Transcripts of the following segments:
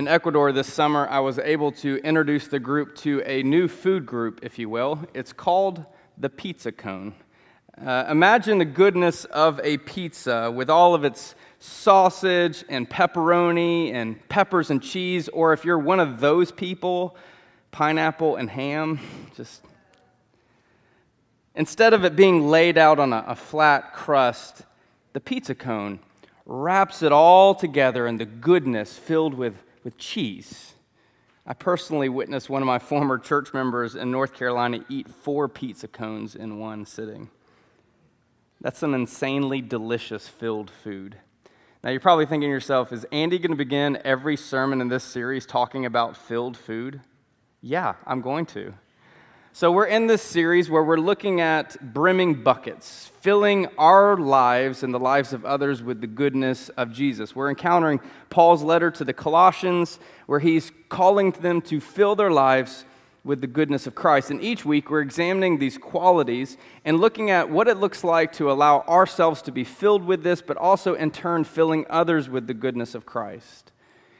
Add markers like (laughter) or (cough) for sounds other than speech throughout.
In Ecuador this summer, I was able to introduce the group to a new food group, if you will. It's called the pizza cone. Uh, imagine the goodness of a pizza with all of its sausage and pepperoni and peppers and cheese, or if you're one of those people, pineapple and ham. Just instead of it being laid out on a, a flat crust, the pizza cone wraps it all together in the goodness filled with with cheese. I personally witnessed one of my former church members in North Carolina eat four pizza cones in one sitting. That's an insanely delicious filled food. Now, you're probably thinking to yourself, is Andy going to begin every sermon in this series talking about filled food? Yeah, I'm going to. So, we're in this series where we're looking at brimming buckets, filling our lives and the lives of others with the goodness of Jesus. We're encountering Paul's letter to the Colossians, where he's calling them to fill their lives with the goodness of Christ. And each week, we're examining these qualities and looking at what it looks like to allow ourselves to be filled with this, but also in turn filling others with the goodness of Christ.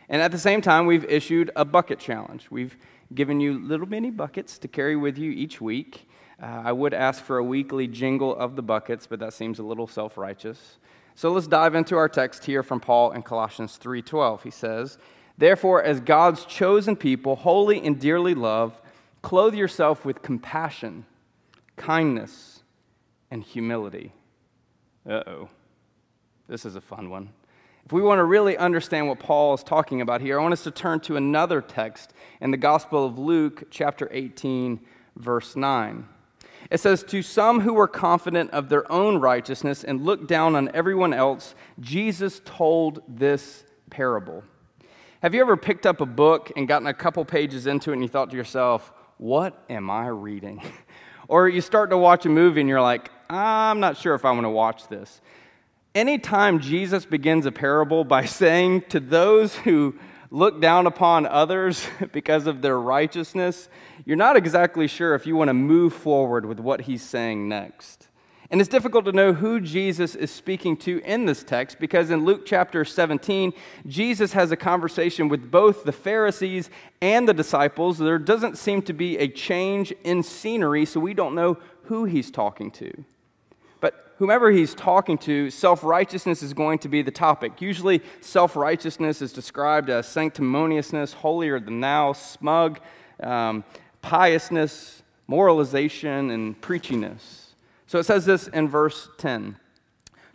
And at the same time, we've issued a bucket challenge. We've given you little mini buckets to carry with you each week. Uh, I would ask for a weekly jingle of the buckets, but that seems a little self-righteous. So let's dive into our text here from Paul in Colossians 3:12. He says, "Therefore, as God's chosen people, holy and dearly loved, clothe yourself with compassion, kindness, and humility." Uh-oh. This is a fun one. If we want to really understand what Paul is talking about here, I want us to turn to another text in the Gospel of Luke, chapter 18, verse 9. It says, To some who were confident of their own righteousness and looked down on everyone else, Jesus told this parable. Have you ever picked up a book and gotten a couple pages into it and you thought to yourself, What am I reading? (laughs) or you start to watch a movie and you're like, I'm not sure if I want to watch this. Anytime Jesus begins a parable by saying to those who look down upon others (laughs) because of their righteousness, you're not exactly sure if you want to move forward with what he's saying next. And it's difficult to know who Jesus is speaking to in this text because in Luke chapter 17, Jesus has a conversation with both the Pharisees and the disciples. There doesn't seem to be a change in scenery, so we don't know who he's talking to whomever he's talking to, self righteousness is going to be the topic. Usually, self righteousness is described as sanctimoniousness, holier than thou, smug, um, piousness, moralization, and preachiness. So it says this in verse 10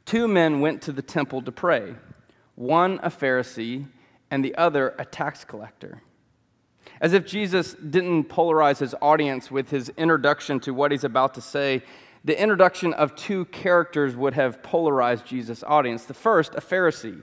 Two men went to the temple to pray, one a Pharisee and the other a tax collector. As if Jesus didn't polarize his audience with his introduction to what he's about to say, the introduction of two characters would have polarized Jesus' audience. The first, a Pharisee.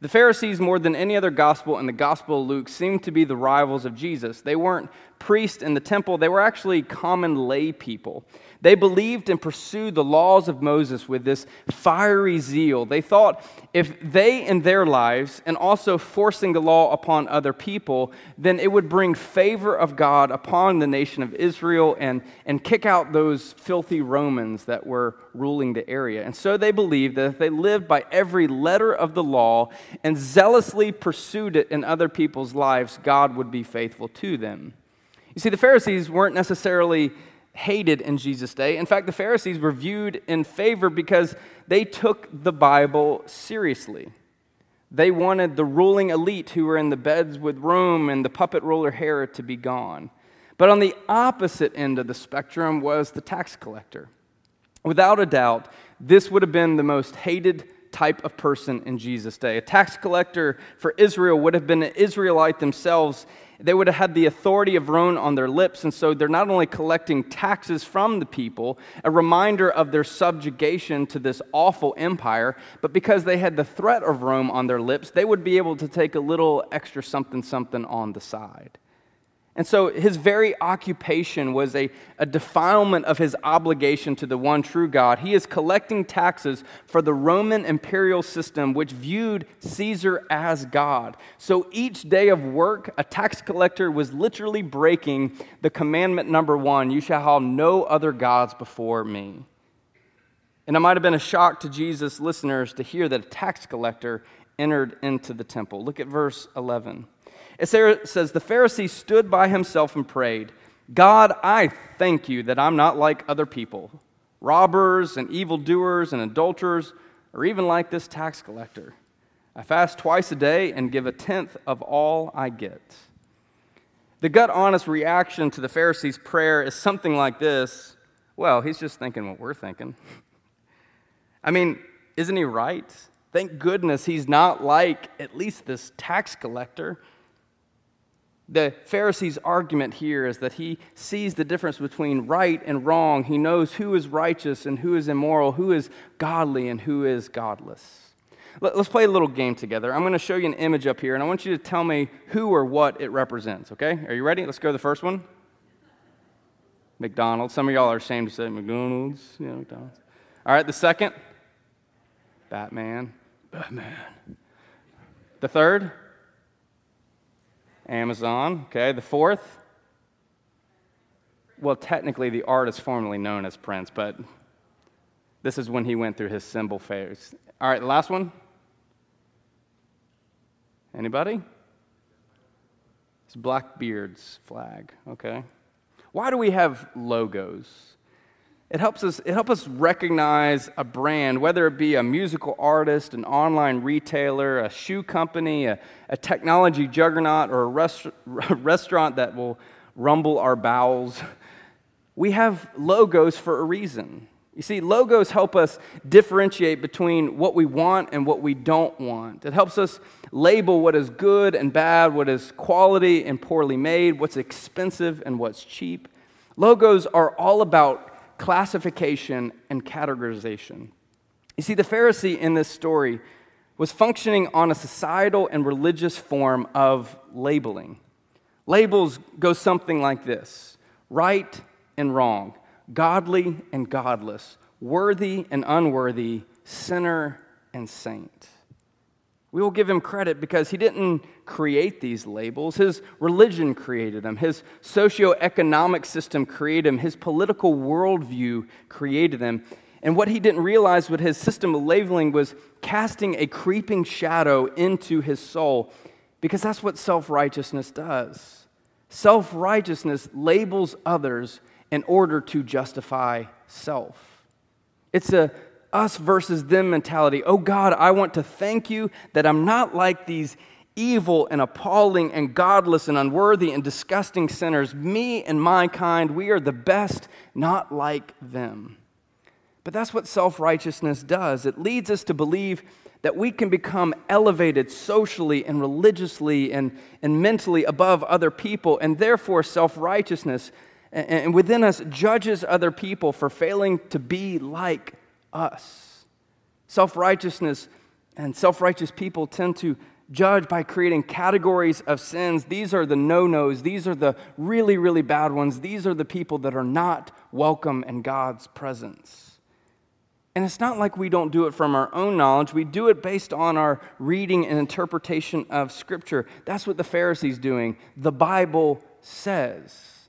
The Pharisees, more than any other gospel in the Gospel of Luke, seemed to be the rivals of Jesus. They weren't priests in the temple, they were actually common lay people. They believed and pursued the laws of Moses with this fiery zeal. They thought if they in their lives, and also forcing the law upon other people, then it would bring favor of God upon the nation of Israel and, and kick out those filthy Romans that were ruling the area. And so they believed that if they lived by every letter of the law and zealously pursued it in other people's lives, God would be faithful to them. You see, the Pharisees weren't necessarily hated in Jesus' day. In fact, the Pharisees were viewed in favor because they took the Bible seriously. They wanted the ruling elite who were in the beds with Rome and the puppet ruler Herod to be gone. But on the opposite end of the spectrum was the tax collector. Without a doubt, this would have been the most hated type of person in Jesus' day. A tax collector for Israel would have been an Israelite themselves They would have had the authority of Rome on their lips, and so they're not only collecting taxes from the people, a reminder of their subjugation to this awful empire, but because they had the threat of Rome on their lips, they would be able to take a little extra something something on the side. And so his very occupation was a, a defilement of his obligation to the one true God. He is collecting taxes for the Roman imperial system, which viewed Caesar as God. So each day of work, a tax collector was literally breaking the commandment number one you shall have no other gods before me. And it might have been a shock to Jesus' listeners to hear that a tax collector entered into the temple. Look at verse 11. It says, The Pharisee stood by himself and prayed, God, I thank you that I'm not like other people, robbers and evildoers and adulterers, or even like this tax collector. I fast twice a day and give a tenth of all I get. The gut honest reaction to the Pharisee's prayer is something like this Well, he's just thinking what we're thinking. (laughs) I mean, isn't he right? Thank goodness he's not like at least this tax collector the Pharisee's argument here is that he sees the difference between right and wrong. He knows who is righteous and who is immoral, who is godly and who is godless. Let's play a little game together. I'm going to show you an image up here, and I want you to tell me who or what it represents, okay? Are you ready? Let's go to the first one. McDonald's. Some of y'all are ashamed to say McDonald's. Yeah, McDonald's. All right, the second. Batman. Batman. The third. Amazon. Okay, the fourth. Well, technically, the artist formerly known as Prince, but this is when he went through his symbol phase. All right, the last one. Anybody? It's Blackbeard's flag. Okay. Why do we have logos? It helps us, it helps us recognize a brand, whether it be a musical artist, an online retailer, a shoe company, a, a technology juggernaut, or a, rest, a (laughs) restaurant that will rumble our bowels. We have logos for a reason. You see, logos help us differentiate between what we want and what we don't want. It helps us label what is good and bad, what is quality and poorly made, what's expensive and what's cheap. Logos are all about classification and categorization. You see, the Pharisee in this story was functioning on a societal and religious form of labeling. Labels go something like this right and wrong, godly and godless, worthy and unworthy, sinner and saint. We will give him credit because he didn't create these labels. His religion created them. His socioeconomic system created them. His political worldview created them. And what he didn't realize with his system of labeling was casting a creeping shadow into his soul because that's what self righteousness does. Self righteousness labels others in order to justify self. It's a us versus them mentality. Oh God, I want to thank you that I'm not like these evil and appalling and godless and unworthy and disgusting sinners. Me and my kind, we are the best, not like them. But that's what self righteousness does. It leads us to believe that we can become elevated socially and religiously and, and mentally above other people, and therefore self righteousness and within us judges other people for failing to be like us. Self righteousness and self righteous people tend to judge by creating categories of sins. These are the no nos, these are the really, really bad ones. These are the people that are not welcome in God's presence. And it's not like we don't do it from our own knowledge. We do it based on our reading and interpretation of Scripture. That's what the Pharisees doing. The Bible says.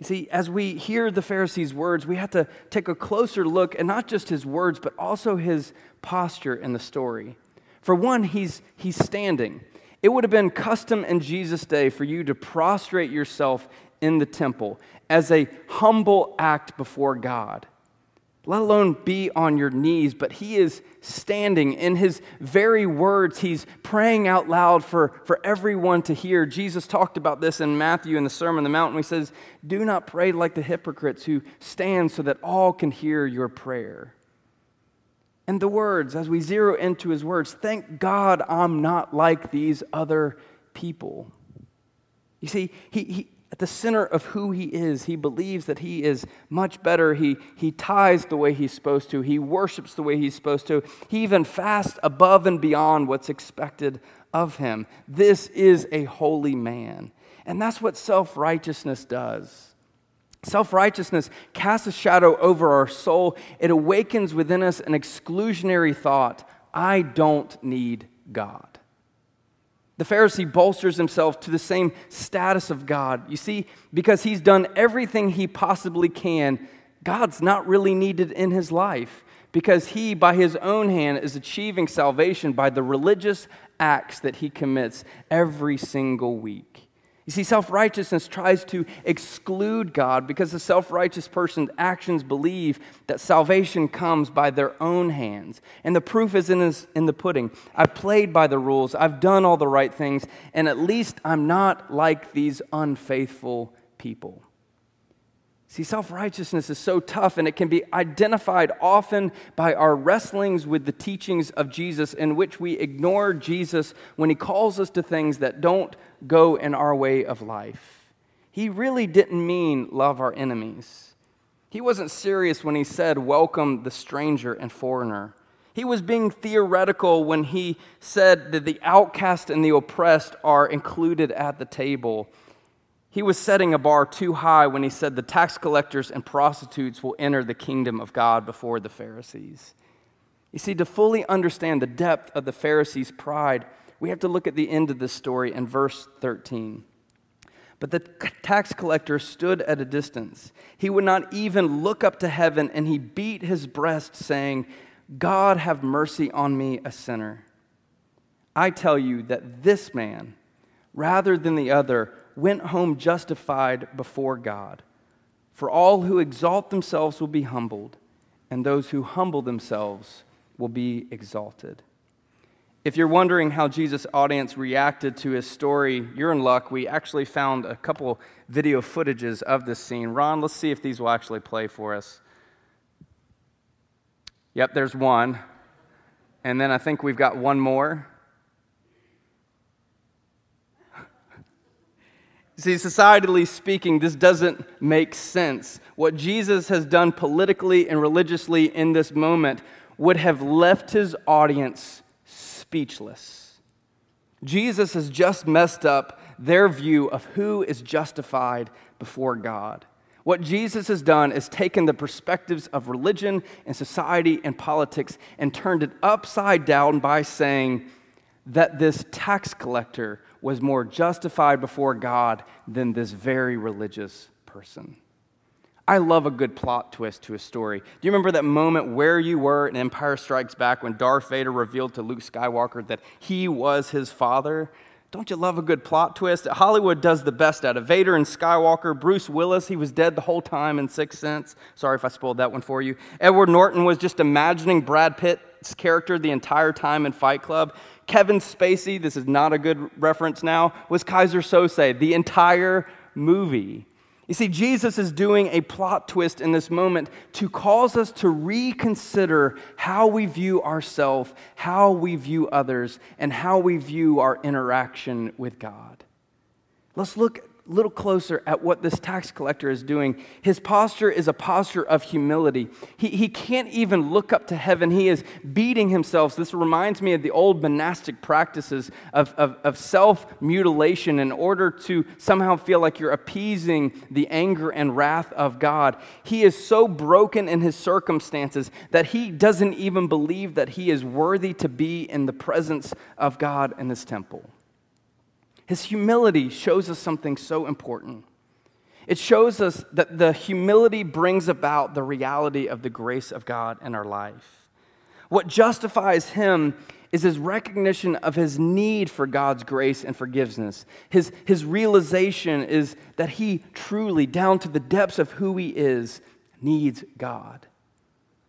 You see, as we hear the Pharisees' words, we have to take a closer look at not just his words, but also his posture in the story. For one, he's, he's standing. It would have been custom in Jesus' day for you to prostrate yourself in the temple as a humble act before God let alone be on your knees, but he is standing in his very words. He's praying out loud for, for everyone to hear. Jesus talked about this in Matthew in the Sermon on the Mount. He says, Do not pray like the hypocrites who stand so that all can hear your prayer. And the words, as we zero into his words, thank God I'm not like these other people. You see, he, he, at the center of who he is, he believes that he is much better. He, he tithes the way he's supposed to, he worships the way he's supposed to, he even fasts above and beyond what's expected of him. This is a holy man. And that's what self righteousness does. Self righteousness casts a shadow over our soul. It awakens within us an exclusionary thought I don't need God. The Pharisee bolsters himself to the same status of God. You see, because he's done everything he possibly can, God's not really needed in his life because he, by his own hand, is achieving salvation by the religious acts that he commits every single week. You see, self righteousness tries to exclude God because the self righteous person's actions believe that salvation comes by their own hands. And the proof is in, his, in the pudding. I've played by the rules, I've done all the right things, and at least I'm not like these unfaithful people. See, self righteousness is so tough, and it can be identified often by our wrestlings with the teachings of Jesus, in which we ignore Jesus when he calls us to things that don't go in our way of life. He really didn't mean love our enemies. He wasn't serious when he said, Welcome the stranger and foreigner. He was being theoretical when he said that the outcast and the oppressed are included at the table. He was setting a bar too high when he said the tax collectors and prostitutes will enter the kingdom of God before the Pharisees. You see, to fully understand the depth of the Pharisees' pride, we have to look at the end of this story in verse 13. But the tax collector stood at a distance. He would not even look up to heaven, and he beat his breast, saying, God, have mercy on me, a sinner. I tell you that this man, rather than the other, went home justified before God. For all who exalt themselves will be humbled, and those who humble themselves will be exalted. If you're wondering how Jesus' audience reacted to his story, you're in luck. We actually found a couple video footages of this scene. Ron, let's see if these will actually play for us. Yep, there's one. And then I think we've got one more. (laughs) See, societally speaking, this doesn't make sense. What Jesus has done politically and religiously in this moment would have left his audience speechless. Jesus has just messed up their view of who is justified before God. What Jesus has done is taken the perspectives of religion and society and politics and turned it upside down by saying that this tax collector was more justified before God than this very religious person. I love a good plot twist to a story. Do you remember that moment where you were in Empire Strikes Back when Darth Vader revealed to Luke Skywalker that he was his father? Don't you love a good plot twist? Hollywood does the best out of Vader and Skywalker. Bruce Willis, he was dead the whole time in Sixth Sense. Sorry if I spoiled that one for you. Edward Norton was just imagining Brad Pitt's character the entire time in Fight Club. Kevin Spacey, this is not a good reference now, was Keyser Söze the entire movie. You see, Jesus is doing a plot twist in this moment to cause us to reconsider how we view ourselves, how we view others, and how we view our interaction with God. Let's look little closer at what this tax collector is doing. His posture is a posture of humility. He, he can't even look up to heaven. He is beating himself. This reminds me of the old monastic practices of, of, of self mutilation in order to somehow feel like you're appeasing the anger and wrath of God. He is so broken in his circumstances that he doesn't even believe that he is worthy to be in the presence of God in this temple. His humility shows us something so important. It shows us that the humility brings about the reality of the grace of God in our life. What justifies him is his recognition of his need for God's grace and forgiveness. His, his realization is that he truly, down to the depths of who he is, needs God.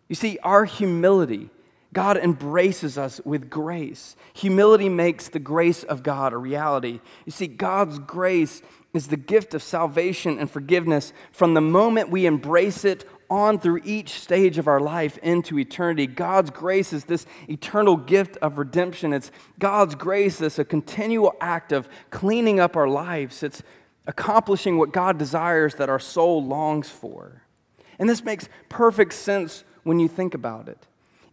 You see, our humility God embraces us with grace. Humility makes the grace of God a reality. You see, God's grace is the gift of salvation and forgiveness from the moment we embrace it on through each stage of our life into eternity. God's grace is this eternal gift of redemption. It's God's grace that's a continual act of cleaning up our lives. It's accomplishing what God desires that our soul longs for. And this makes perfect sense when you think about it.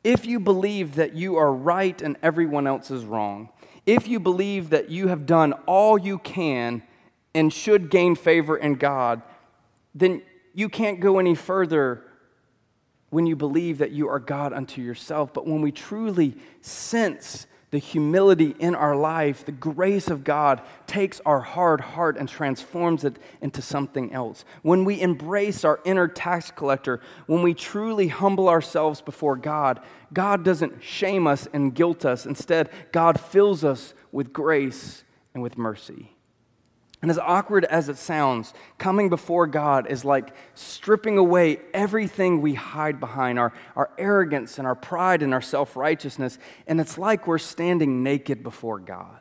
If you believe that you are right and everyone else is wrong, if you believe that you have done all you can and should gain favor in God, then you can't go any further when you believe that you are God unto yourself. But when we truly sense the humility in our life, the grace of God takes our hard heart and transforms it into something else. When we embrace our inner tax collector, when we truly humble ourselves before God, God doesn't shame us and guilt us. Instead, God fills us with grace and with mercy. And as awkward as it sounds, coming before God is like stripping away everything we hide behind our, our arrogance and our pride and our self righteousness. And it's like we're standing naked before God.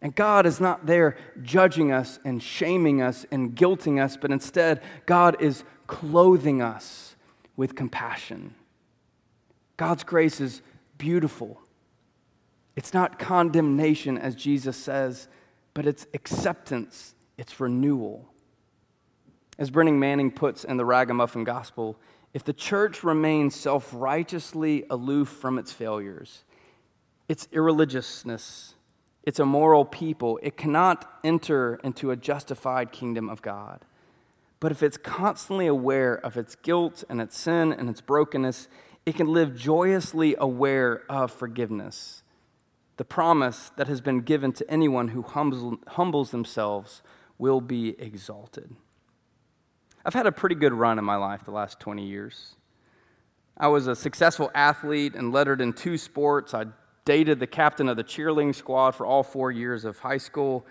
And God is not there judging us and shaming us and guilting us, but instead, God is clothing us with compassion. God's grace is beautiful. It's not condemnation, as Jesus says but it's acceptance, it's renewal. As Brennan Manning puts in the Ragamuffin Gospel, if the church remains self righteously aloof from its failures, its irreligiousness, its immoral people, it cannot enter into a justified kingdom of God. But if it's constantly aware of its guilt and its sin and its brokenness, it can live joyously aware of forgiveness the promise that has been given to anyone who humbles, humbles themselves will be exalted. I've had a pretty good run in my life the last 20 years. I was a successful athlete and lettered in two sports. I dated the captain of the cheerleading squad for all four years of high school.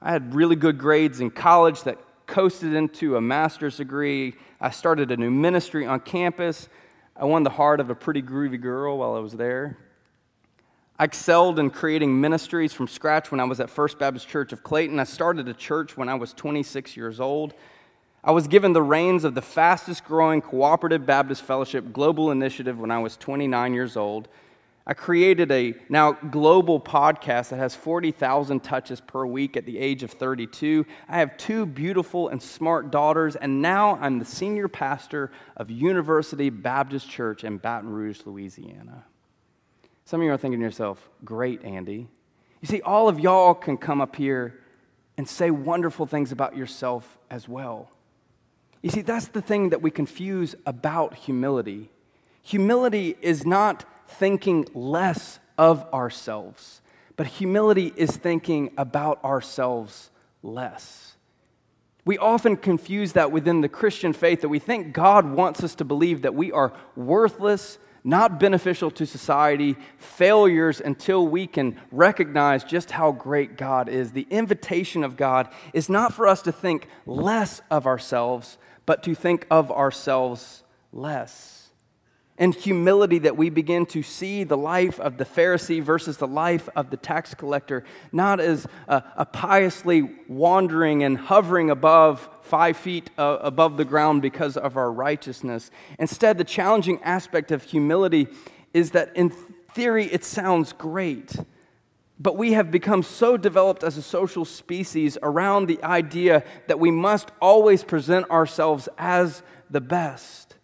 I had really good grades in college that coasted into a master's degree. I started a new ministry on campus. I won the heart of a pretty groovy girl while I was there. I excelled in creating ministries from scratch when I was at First Baptist Church of Clayton. I started a church when I was 26 years old. I was given the reins of the fastest growing cooperative Baptist fellowship global initiative when I was 29 years old. I created a now global podcast that has 40,000 touches per week at the age of 32. I have two beautiful and smart daughters, and now I'm the senior pastor of University Baptist Church in Baton Rouge, Louisiana. Some of you are thinking to yourself, great, Andy. You see, all of y'all can come up here and say wonderful things about yourself as well. You see, that's the thing that we confuse about humility. Humility is not thinking less of ourselves, but humility is thinking about ourselves less. We often confuse that within the Christian faith that we think God wants us to believe that we are worthless not beneficial to society, failures until we can recognize just how great God is. The invitation of God is not for us to think less of ourselves, but to think of ourselves less and humility that we begin to see the life of the Pharisee versus the life of the tax collector, not as a, a piously wandering and hovering above five feet uh, above the ground because of our righteousness. Instead, the challenging aspect of humility is that in theory it sounds great. But we have become so developed as a social species around the idea that we must always present ourselves as the best.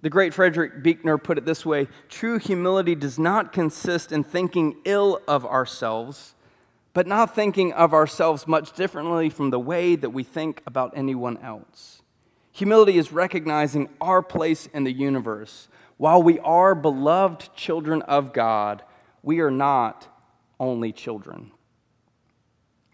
The great Frederick Buechner put it this way True humility does not consist in thinking ill of ourselves, but not thinking of ourselves much differently from the way that we think about anyone else. Humility is recognizing our place in the universe. While we are beloved children of God, we are not only children.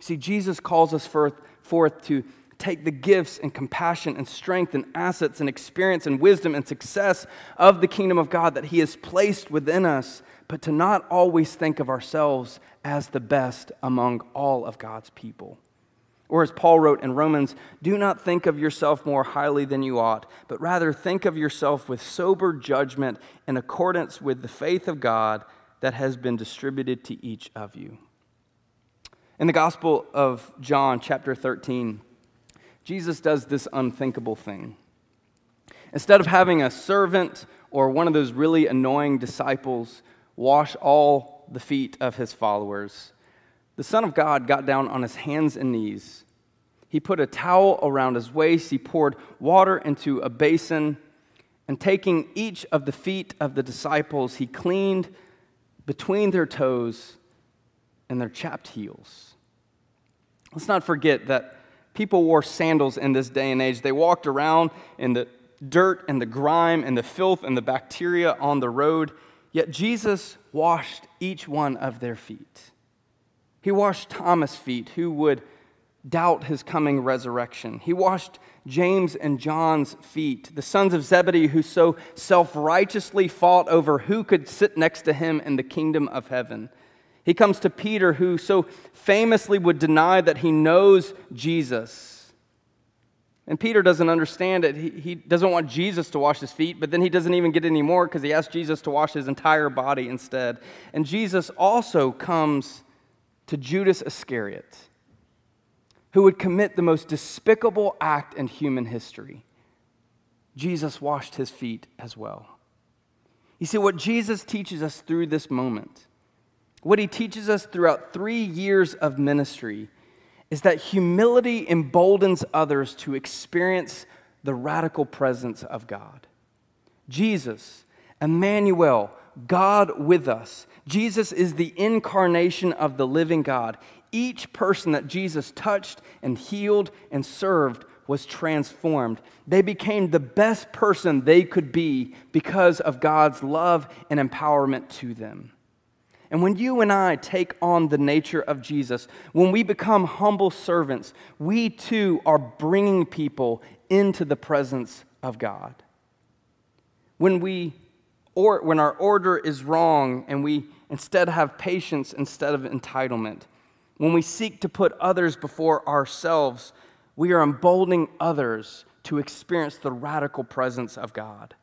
See, Jesus calls us forth, forth to take the gifts and compassion and strength and assets and experience and wisdom and success of the kingdom of God that He has placed within us, but to not always think of ourselves as the best among all of God's people. Or as Paul wrote in Romans, do not think of yourself more highly than you ought, but rather think of yourself with sober judgment in accordance with the faith of God that has been distributed to each of you. In the Gospel of John, chapter 13, Jesus does this unthinkable thing. Instead of having a servant or one of those really annoying disciples wash all the feet of his followers, the Son of God got down on his hands and knees. He put a towel around his waist, he poured water into a basin, and taking each of the feet of the disciples, he cleaned between their toes and their chapped heels. Let's not forget that people wore sandals in this day and age. They walked around in the dirt and the grime and the filth and the bacteria on the road, yet Jesus washed each one of their feet. He washed Thomas' feet, who would doubt his coming resurrection. He washed James and John's feet, the sons of Zebedee who so self righteously fought over who could sit next to him in the kingdom of heaven. He comes to Peter, who so famously would deny that he knows Jesus. And Peter doesn't understand it. He, he doesn't want Jesus to wash his feet, but then he doesn't even get any more because he asks Jesus to wash his entire body instead. And Jesus also comes to Judas Iscariot who would commit the most despicable act in human history. Jesus washed his feet as well. You see, what Jesus teaches us through this moment, what he teaches us throughout three years of ministry, is that humility emboldens others to experience the radical presence of God. Jesus, Emmanuel, God with us. Jesus is the incarnation of the living God. Each person that Jesus touched and healed and served was transformed. They became the best person they could be because of God's love and empowerment to them. And when you and I take on the nature of Jesus, when we become humble servants, we too are bringing people into the presence of God. When we or when our order is wrong and we instead have patience instead of entitlement, when we seek to put others before ourselves, we are emboldening others to experience the radical presence of God.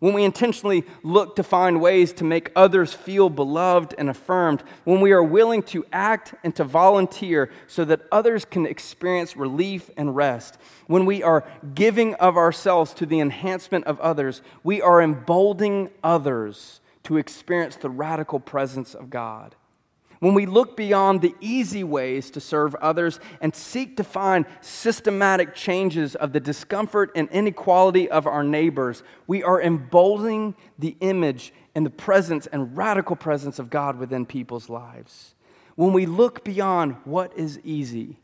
When we intentionally look to find ways to make others feel beloved and affirmed, when we are willing to act and to volunteer so that others can experience relief and rest, when we are giving of ourselves to the enhancement of others, we are emboldening others to experience the radical presence of God when we look beyond the easy ways to serve others and seek to find systematic changes of the discomfort and inequality of our neighbors, we are emboldening the image and the presence and radical presence of God within people's lives. When we look beyond what is easy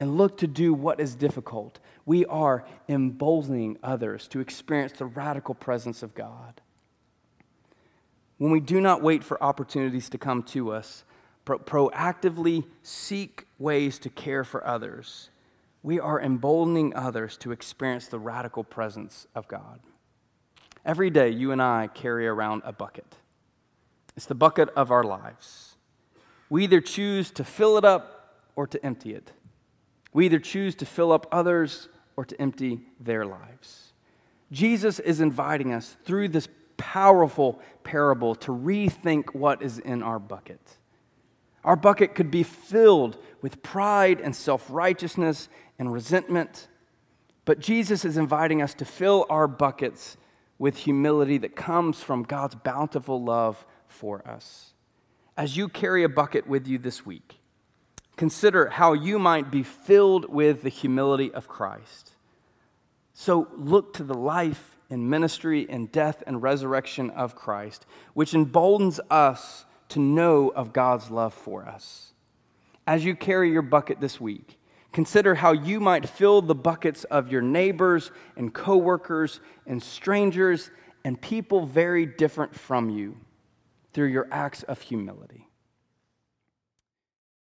and look to do what is difficult, we are emboldening others to experience the radical presence of God. When we do not wait for opportunities to come to us, pro- proactively seek ways to care for others, we are emboldening others to experience the radical presence of God. Every day, you and I carry around a bucket. It's the bucket of our lives. We either choose to fill it up or to empty it. We either choose to fill up others or to empty their lives. Jesus is inviting us through this powerful parable to rethink what is in our bucket. Our bucket could be filled with pride and self righteousness and resentment. But Jesus is inviting us to fill our buckets with humility that comes from God's bountiful love for us. As you carry a bucket with you this week, consider how you might be filled with the humility of Christ. So look to the life and ministry and death and resurrection of Christ, which emboldens us to know of God's love for us. As you carry your bucket this week, consider how you might fill the buckets of your neighbors and coworkers and strangers and people very different from you through your acts of humility.